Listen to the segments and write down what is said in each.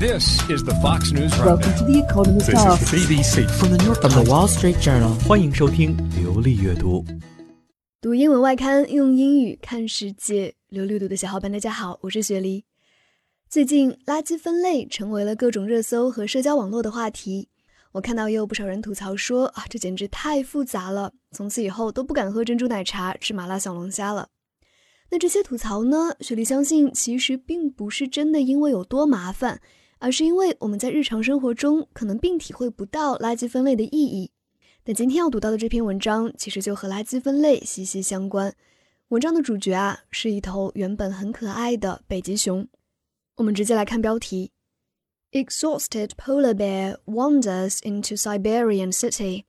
This is the Fox News Welcome to the Economist This is House. the BBC from the New York From the Times. Wall Street Journal. 欢迎收听流利阅读。读英文外刊，用英语看世界。流利读的小伙伴，大家好，我是雪梨。最近，垃圾分类成为了各种热搜和社交网络的话题。我看到也有不少人吐槽说啊，这简直太复杂了，从此以后都不敢喝珍珠奶茶、吃麻辣小龙虾了。那这些吐槽呢？雪梨相信其实并不是真的因为有多麻烦，而是因为我们在日常生活中可能并体会不到垃圾分类的意义。但今天要读到的这篇文章，其实就和垃圾分类息息相关。文章的主角啊，是一头原本很可爱的北极熊。我们直接来看标题：Exhausted polar bear wanders into Siberian city。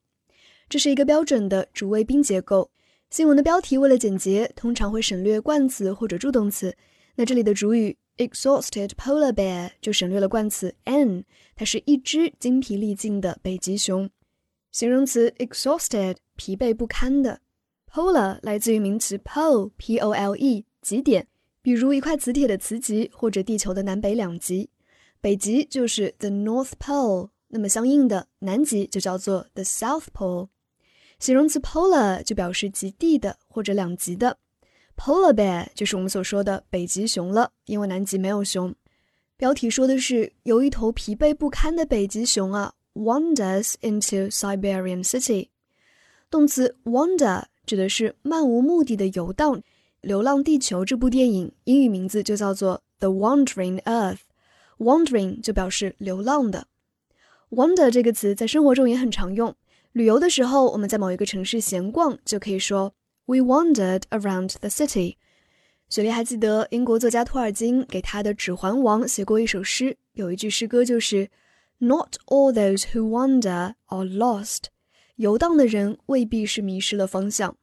这是一个标准的主谓宾结构。新闻的标题为了简洁，通常会省略冠词或者助动词。那这里的主语 exhausted polar bear 就省略了冠词 an，它是一只精疲力尽的北极熊。形容词 exhausted 疲惫不堪的。polar 来自于名词 pole p o l e 极点，比如一块磁铁的磁极或者地球的南北两极。北极就是 the North Pole，那么相应的南极就叫做 the South Pole。形容词 polar 就表示极地的或者两极的。Polar bear 就是我们所说的北极熊了，因为南极没有熊。标题说的是有一头疲惫不堪的北极熊啊，wanders into Siberian city。动词 wander 指的是漫无目的的游荡。《流浪地球》这部电影英语名字就叫做 The Wandering Earth。Wandering 就表示流浪的。Wander 这个词在生活中也很常用。旅游的时候，我们在某一个城市闲逛，就可以说 We wandered around the city。雪莉还记得英国作家托尔金给他的《指环王》写过一首诗，有一句诗歌就是 Not all those who wander are lost。游荡的人未必是迷失了方向。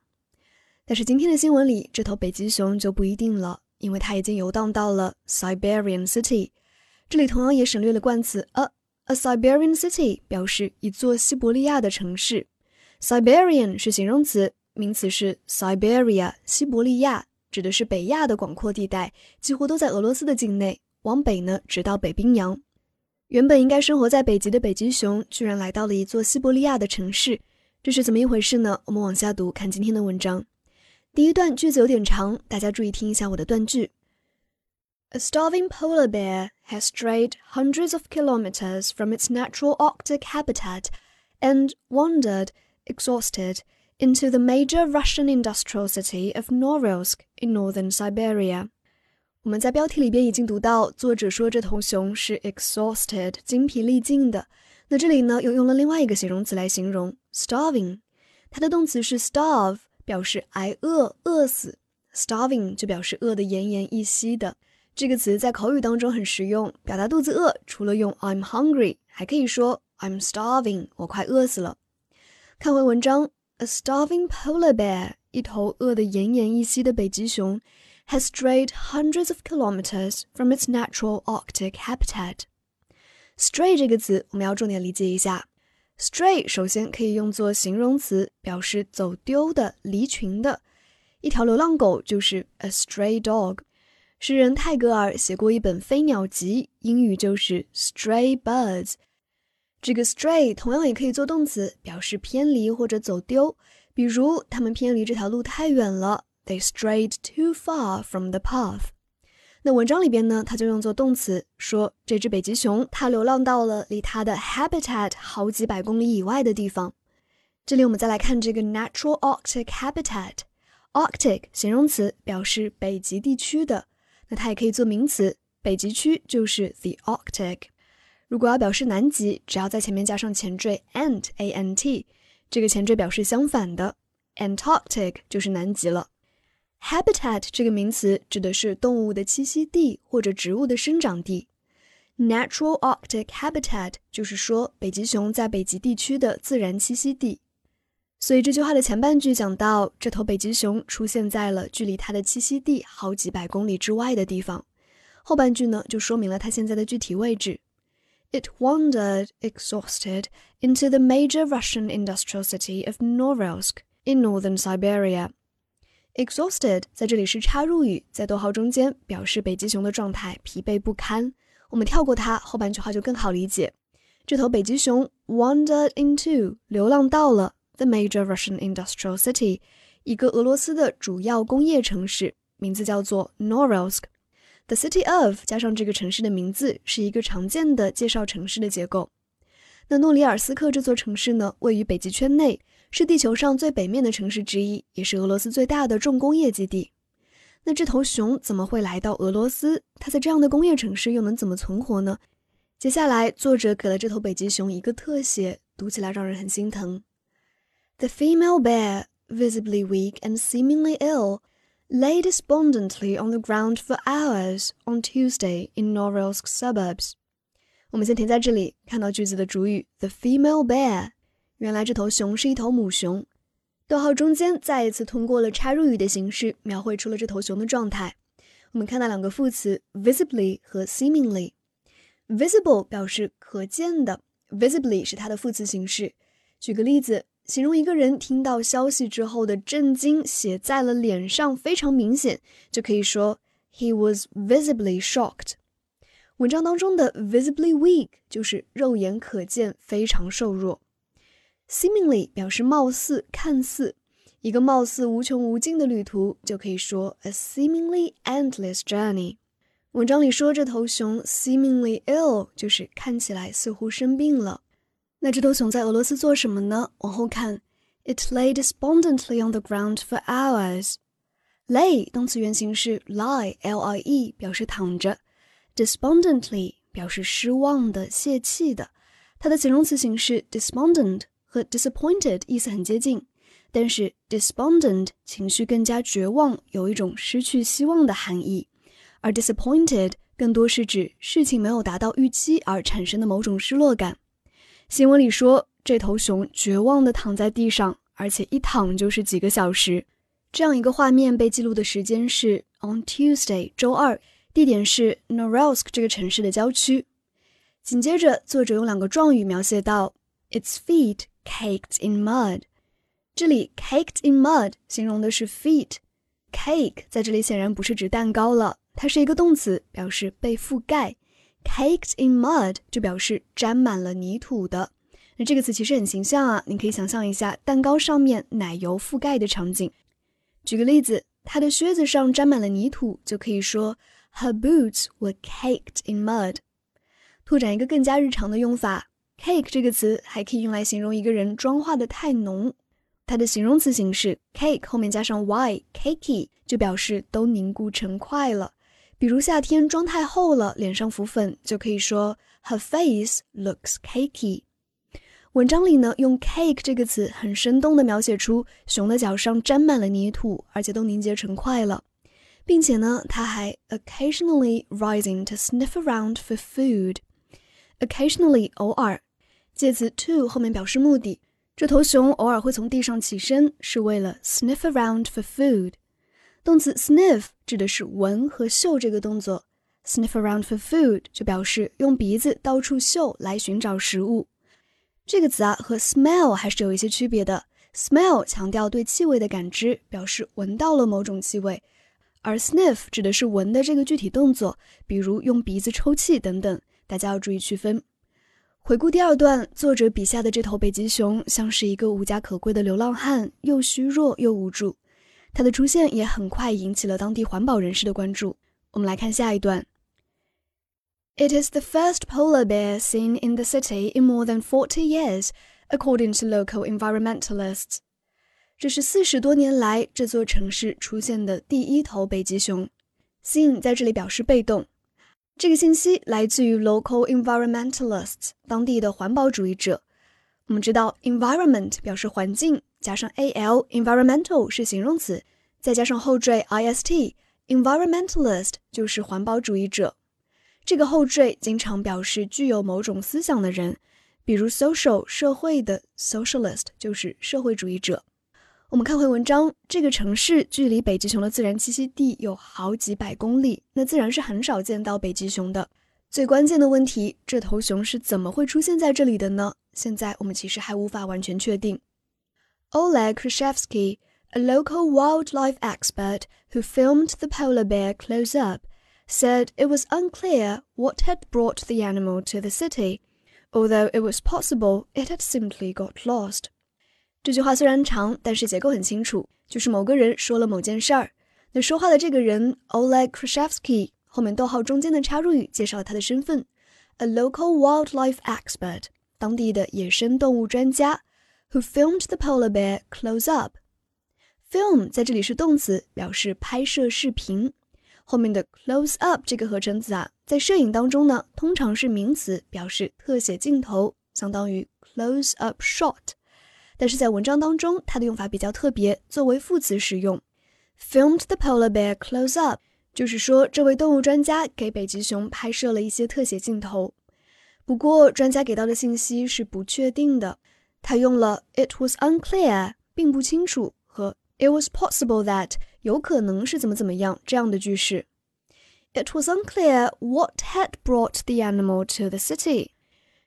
但是今天的新闻里，这头北极熊就不一定了，因为它已经游荡到了 Siberian City。这里同样也省略了冠词 a。A Siberian city 表示一座西伯利亚的城市。Siberian 是形容词，名词是 Siberia，西伯利亚，指的是北亚的广阔地带，几乎都在俄罗斯的境内。往北呢，直到北冰洋。原本应该生活在北极的北极熊，居然来到了一座西伯利亚的城市，这是怎么一回事呢？我们往下读，看今天的文章。第一段句子有点长，大家注意听一下我的断句。A starving polar bear has strayed hundreds of kilometers from its natural Arctic habitat and wandered, exhausted, into the major Russian industrial city of Norilsk in northern Siberia. 我们在标题里边已经读到，作者说这头熊是 exhausted，精疲力尽的。那这里呢，又用了另外一个形容词来形容 starving，它的动词是 starve，表示挨饿、饿死。starving 就表示饿得奄奄一息的。这个词在口语当中很实用，表达肚子饿，除了用 I'm hungry，还可以说 I'm starving，我快饿死了。看回文章 ，A starving polar bear，一头饿得奄奄一息的北极熊，has strayed hundreds of kilometers from its natural Arctic habitat。Stray 这个词我们要重点理解一下。Stray 首先可以用作形容词，表示走丢的、离群的。一条流浪狗就是 a stray dog。诗人泰戈尔写过一本《飞鸟集》，英语就是 stray birds。 这个 stray 同样也可以做动词，表示偏离或者走丢。比如，他们偏离这条路太远了，they strayed too far from the path。那文章里边呢，它就用作动词，说这只北极熊它流浪到了离它的 habitat 好几百公里以外的地方。这里我们再来看这个 natural Arctic habitat。Arctic 形容词，表示北极地区的。那它也可以做名词，北极区就是 the Arctic。如果要表示南极，只要在前面加上前缀 ant a n t，这个前缀表示相反的，Antarctic 就是南极了。Habitat 这个名词指的是动物的栖息地或者植物的生长地。Natural Arctic habitat 就是说北极熊在北极地区的自然栖息地。所以这句话的前半句讲到，这头北极熊出现在了距离它的栖息地好几百公里之外的地方。后半句呢，就说明了它现在的具体位置。It wandered, exhausted, into the major Russian industrial city of Norilsk in northern Siberia. Exhausted 在这里是插入语，在逗号中间表示北极熊的状态疲惫不堪。 我们跳过它，后半句话就更好理解。这头北极熊 wandered into 流浪到了 the major Russian industrial city，一个俄罗斯的主要工业城市，名字叫做 Norilsk。 The city of 加上这个城市的名字是一个常见的介绍城市的结构。那诺里尔斯克这座城市呢，位于北极圈内，是地球上最北面的城市之一，也是俄罗斯最大的重工业基地。那这头熊怎么会来到俄罗斯？它在这样的工业城市又能怎么存活呢？接下来，作者给了这头北极熊一个特写，读起来让人很心疼。The female bear, visibly weak and seemingly ill, lay despondently on the ground for hours on Tuesday in Norilsk suburbs. 我们先停在这里，看到句子的主语 the female bear，原来这头熊是一头母熊。逗号中间再一次通过了插入语的形式，描绘出了这头熊的状态。我们看到两个副词 visibly 和 seemingly。visible 表示可见的，visibly 是它的副词形式。举个例子， 形容一个人听到消息之后的震惊写在了脸上，非常明显，就可以说 he was visibly shocked。文章当中的 visibly weak 就是肉眼可见，非常瘦弱。seemingly 表示貌似、看似，一个貌似无穷无尽的旅途，就可以说 a seemingly endless journey。文章里说这头熊 seemingly ill，就是看起来似乎生病了。那这头熊在俄罗斯做什么呢？往后看，it lay despondently on the ground for hours。lay 动词原形是 lie，l i e，表示躺着；despondently 表示失望的、泄气的。它的形容词形式 despondent 和 disappointed 意思很接近，但是 despondent 情绪更加绝望，有一种失去希望的含义。而 disappointed 更多是指事情没有达到预期而产生的某种失落感。新闻里说，这头熊绝望地躺在地上，而且一躺就是几个小时。这样一个画面被记录的时间是 on Tuesday，周二，地点是 Norilsk 这个城市的郊区。紧接着，作者用两个状语描写到 its feet caked in mud。这里 caked in mud 形容的是 feet，cake 在这里显然不是指蛋糕了。它是一个动词，表示被覆盖，caked in mud 就表示沾满了泥土的。那这个词其实很形象啊，你可以想象一下蛋糕上面奶油覆盖的场景。举个例子，她的靴子上沾满了泥土，就可以说 Her boots were caked in mud。拓展一个更加日常的用法，cake 这个词还可以用来形容一个人妆化的太浓。它的形容词形式 cake 后面加上 y，cakey 就表示都凝固成块了。比如夏天妆太厚了，脸上浮粉，就可以说 Her face looks cakey。文章里呢，用 cake 这个词很生动地描写出熊的脚上沾满了泥土，而且都凝结成块了，并且呢，它还 occasionally rising to sniff around for food。occasionally 偶尔，介词 to 后面表示目的，这头熊偶尔会从地上起身，是为了 sniff around for food。 动词 sniff 指的是闻和嗅这个动作，sniff around for food 就表示用鼻子到处嗅来寻找食物。这个词啊和 smell 还是有一些区别的。smell 强调对气味的感知，表示闻到了某种气味，而 sniff 指的是闻的这个具体动作，比如用鼻子抽气等等。大家要注意区分。回顾第二段，作者笔下的这头北极熊像是一个无家可归的流浪汉，又虚弱又无助。它的出现也很快引起了当地环保人士的关注。我们来看下一段。It is the first polar bear seen in the city in more than forty years, according to local environmentalists. 这是四十多年来这座城市出现的第一头北极熊。seen 在这里表示被动。这个信息来自于 local environmentalists 当地的环保主义者。我们知道 environment 表示环境。加上 al environmental 是形容词，再加上后缀 ist environmentalist 就是环保主义者。这个后缀经常表示具有某种思想的人，比如 social 社会的 socialist 就是社会主义者。我们看回文章，这个城市距离北极熊的自然栖息地有好几百公里，那自然是很少见到北极熊的。最关键的问题，这头熊是怎么会出现在这里的呢？现在我们其实还无法完全确定。Oleg Krashevsky, a local wildlife expert who filmed the polar bear close up, said it was unclear what had brought the animal to the city, although it was possible it had simply got lost. 这句话虽然长，但是结构很清楚，就是某个人说了某件事儿。那说话的这个人 Oleg Krashevsky 后面逗号中间的插入语介绍了他的身份：a local wildlife expert，当地的野生动物专家 ，who filmed the polar bear close up。film 在这里是动词，表示拍摄视频。后面的 close up 这个合成词啊，在摄影当中呢，通常是名词，表示特写镜头，相当于 close up shot。但是在文章当中，它的用法比较特别，作为副词使用。filmed the polar bear close up，就是说这位动物专家给北极熊拍摄了一些特写镜头。不过，专家给到的信息是不确定的，他用了 it was unclear，并不清楚和 it was possible that。有可能是怎么怎么样这样的句式。It was unclear what had brought the animal to the city。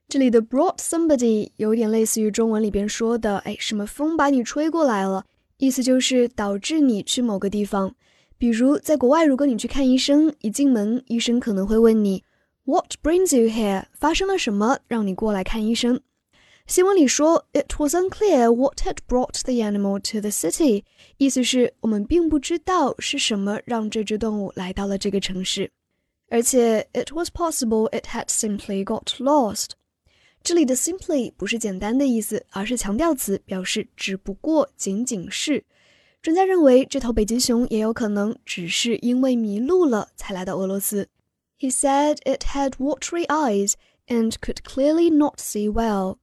这里的 brought somebody 有点类似于中文里边说的，哎，什么风把你吹过来了，意思就是导致你去某个地方。比如在国外，如果你去看医生，一进门，医生可能会问你，What brings you here？发生了什么让你过来看医生？新闻里说，It was unclear what had brought the animal to the city，意思是我们并不知道是什么让这只动物来到了这个城市。而且，It was possible it had simply got lost。这里的 simply 不是简单的意思，而是强调词，表示只不过、仅仅是。专家认为，这头北极熊也有可能只是因为迷路了才来到俄罗斯。He said it had watery eyes and could clearly not see well。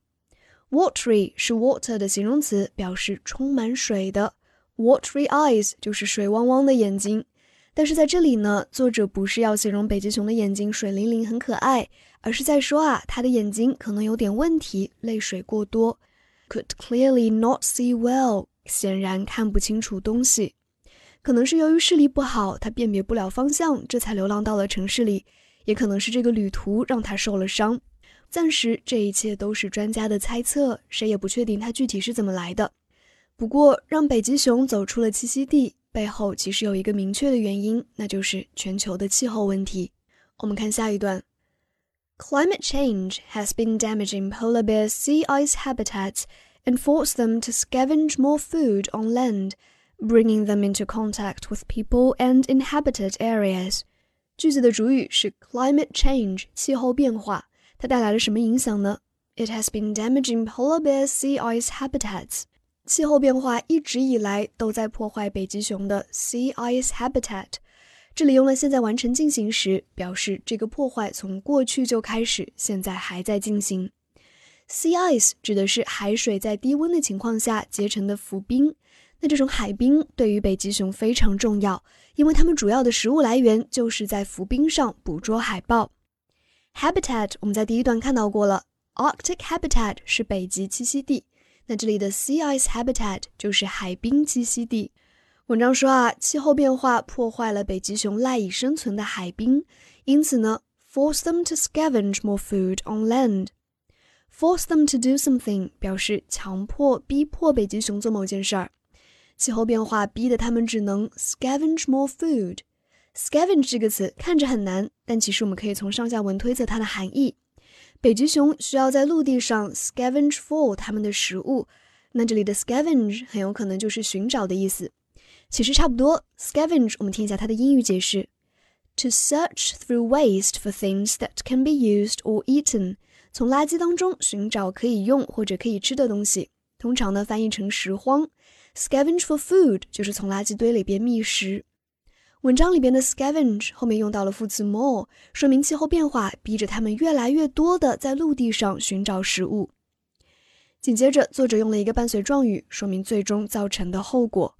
Watery 是 water 的形容词，表示充满水的。Watery eyes 就是水汪汪的眼睛。但是在这里呢，作者不是要形容北极熊的眼睛水灵灵很可爱，而是在说啊，它的眼睛可能有点问题，泪水过多。Could clearly not see well，显然看不清楚东西。可能是由于视力不好，它辨别不了方向，这才流浪到了城市里。也可能是这个旅途让它受了伤。暂时，这一切都是专家的猜测，谁也不确定它具体是怎么来的。不过，让北极熊走出了栖息地背后，其实有一个明确的原因，那就是全球的气候问题。我们看下一段：Climate change has been damaging polar bear sea ice habitats and forced them to scavenge more food on land, bringing them into contact with people and inhabited areas。句子的主语是 climate change，气候变化。它带来了什么影响呢？It has been damaging polar bear sea ice habitats。气候变化一直以来都在破坏北极熊的 sea ice habitat。这里用了现在完成进行时，表示这个破坏从过去就开始，现在还在进行。Sea ice 指的是海水在低温的情况下结成的浮冰。那这种海冰对于北极熊非常重要，因为它们主要的食物来源就是在浮冰上捕捉海豹。Habitat 我们在第一段看到过了，Arctic habitat 是北极栖息地，那这里的 sea ice habitat 就是海冰栖息地。文章说啊，气候变化破坏了北极熊赖以生存的海冰，因此呢，force them to scavenge more food on land。force them to do something 表示强迫、逼迫北极熊做某件事儿。气候变化逼得他们只能 scavenge more food。Scavenge 这个词看着很难，但其实我们可以从上下文推测它的含义。北极熊需要在陆地上 scavenge for 它们的食物，那这里的 scavenge 很有可能就是寻找的意思。其实差不多，scavenge 我们听一下它的英语解释：to search through waste for things that can be used or eaten，从垃圾当中寻找可以用或者可以吃的东西。通常呢翻译成拾荒，scavenge for food 就是从垃圾堆里边觅食。文章里边的 scavenge 后面用到了副词 more，说明气候变化逼着他们越来越多的在陆地上寻找食物。紧接着，作者用了一个伴随状语，说明最终造成的后果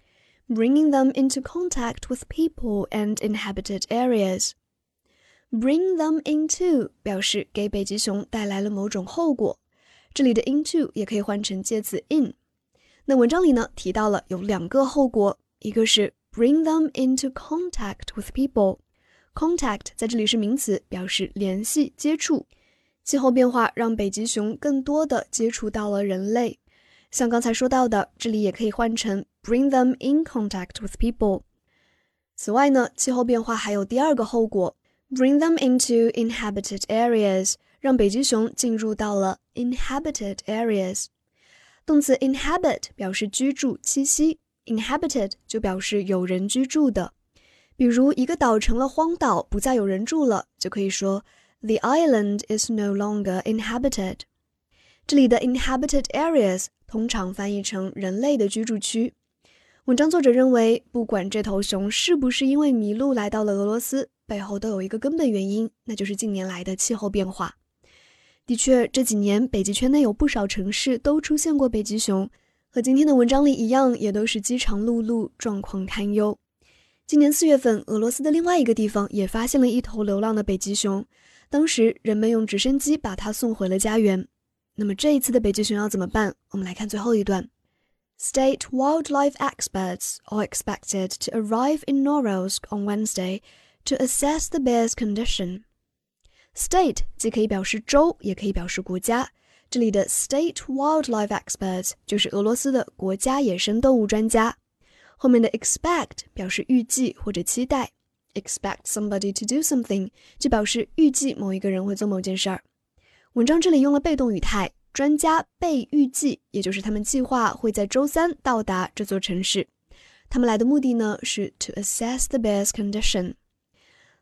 ：bringing them into contact with people and inhabited areas。bring them into 表示给北极熊带来了某种后果，这里的 into 也可以换成介词 in。那文章里呢提到了有两个后果，一个是。Bring them into contact with people. Contact 在这里是名词，表示联系、接触。气候变化让北极熊更多的接触到了人类，像刚才说到的，这里也可以换成 bring them in contact with people。此外呢，气候变化还有第二个后果，Bring them into inhabited areas，让北极熊进入到了 inhabited areas。动词 inhabit 表示居住、栖息，inhabited 就表示有人居住的。比如一个岛成了荒岛，不再有人住了，就可以说 The island is no longer inhabited。这里的 inhabited areas 通常翻译成人类的居住区。文章作者认为，不管这头熊是不是因为迷路来到了俄罗斯，背后都有一个根本原因，那就是近年来的气候变化。的确，这几年北极圈内有不少城市都出现过北极熊，和今天的文章里一样，也都是饥肠辘辘，状况堪忧。今年四月份，俄罗斯的另外一个地方也发现了一头流浪的北极熊，当时人们用直升机把它送回了家园。那么这一次的北极熊要怎么办？我们来看最后一段：State wildlife experts are expected to arrive in Norilsk on Wednesday to assess the bear's condition. State 既可以表示州，也可以表示国家。这里的 State Wildlife expert 就是俄罗斯的国家野生动物专家。后面的 expect 表示预计或者期待，expect somebody to do something 就表示预计某一个人会做某件事儿。文章这里用了被动语态，专家被预计，也就是他们计划会在周三到达这座城市。他们来的目的呢是 to assess the bear's condition。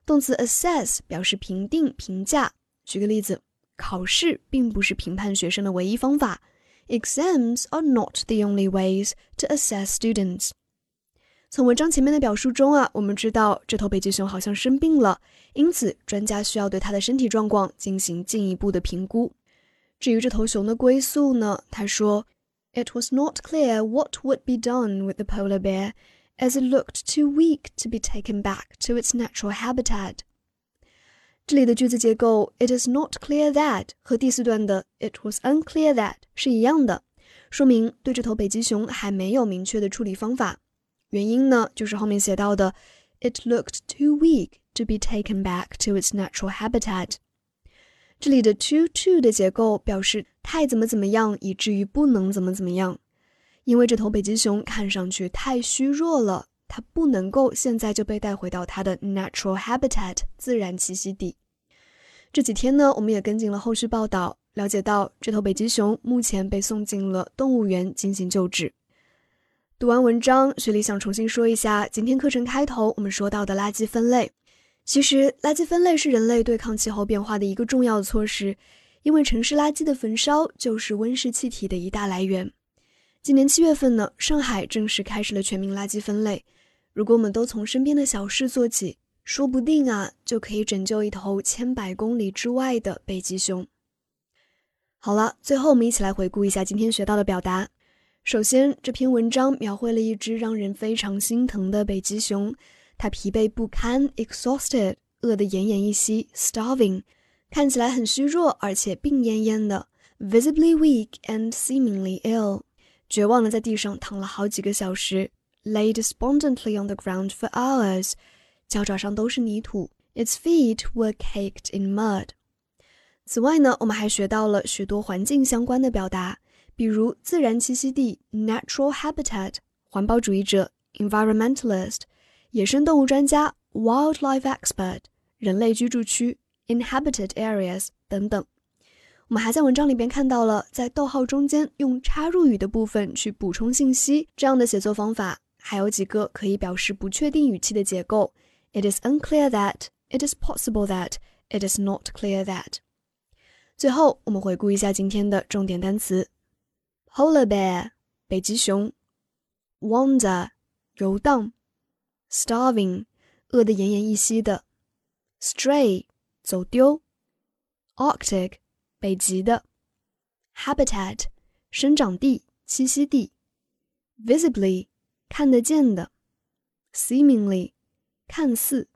动词 assess 表示评定、评价。举个例子，考试并不是评判学生的唯一方法。Exams are not the only ways to assess students。从文章前面的表述中啊，我们知道这头北极熊好像生病了，因此专家需要对它的身体状况进行进一步的评估。至于这头熊的归宿呢，他说，It was not clear what would be done with the polar bear。as it looked too weak to be taken back to its natural habitat。 这里的句子结构 "It is not clear that" 和第四段的 "It was unclear that" 是一样的，说明对这头北极熊还没有明确的处理方法。原因呢，就是后面写到的 "It looked too weak to be taken back to its natural habitat"。这里的 "too too" 的结构表示太怎么怎么样，以至于不能怎么怎么样。因为这头北极熊看上去太虚弱了，它不能够现在就被带回到它的 natural habitat 自然栖息地。这几天呢，我们也跟进了后续报道，了解到这头北极熊目前被送进了动物园进行救治。读完文章，雪莉想重新说一下今天课程开头我们说到的垃圾分类。其实，垃圾分类是人类对抗气候变化的一个重要措施，因为城市垃圾的焚烧就是温室气体的一大来源。今年七月份呢，上海正式开始了全民垃圾分类。如果我们都从身边的小事做起，说不定啊，就可以拯救一头千百公里之外的北极熊。好了，最后我们一起来回顾一下今天学到的表达。首先，这篇文章描绘了一只让人非常心疼的北极熊，它疲惫不堪，exhausted，饿得奄奄一息，starving，看起来很虚弱，而且病恹恹的，visibly weak and seemingly ill。绝望的在地上躺了好几个小时 ，lay despondently on the ground for hours，脚爪上都是泥土，its feet were caked in mud。此外呢，我们还学到了许多环境相关的表达，比如自然栖息地 （natural habitat）、环保主义者 （environmentalist）、野生动物专家 （wildlife expert）、人类居住区 （inhabited areas） 等等。我们还在文章里边看到了，在逗号中间用插入语的部分去补充信息，这样的写作方法 还有几个可以表示不确定语气的结构：It is unclear that, it is possible that, it is not clear that。最后，我们回顾一下今天的重点单词：polar bear 北极熊，wander 游荡，starving 饿得奄奄一息的，stray 走丢，arctic。北极的 habitat 生长地、栖息地；visibly 看得见的；seemingly 看似；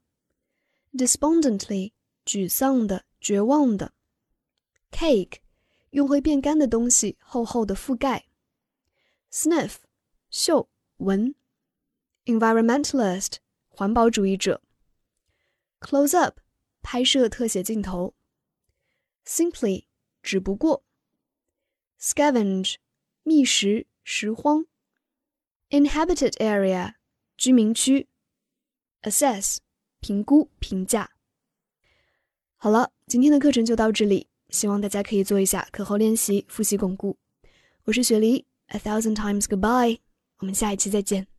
despondently 沮丧的、绝望的；cake 用会变干的东西厚厚的覆盖；sniff 嗅、闻；environmentalist 环保主义者；close up 拍摄特写镜头；simply 只不过，scavenge，觅食、拾荒 ；inhabited area，居民区；assess，评估、评价。好了，今天的课程就到这里，希望大家可以做一下课后练习，复习巩固。我是雪梨，A thousand times goodbye，我们下一期再见。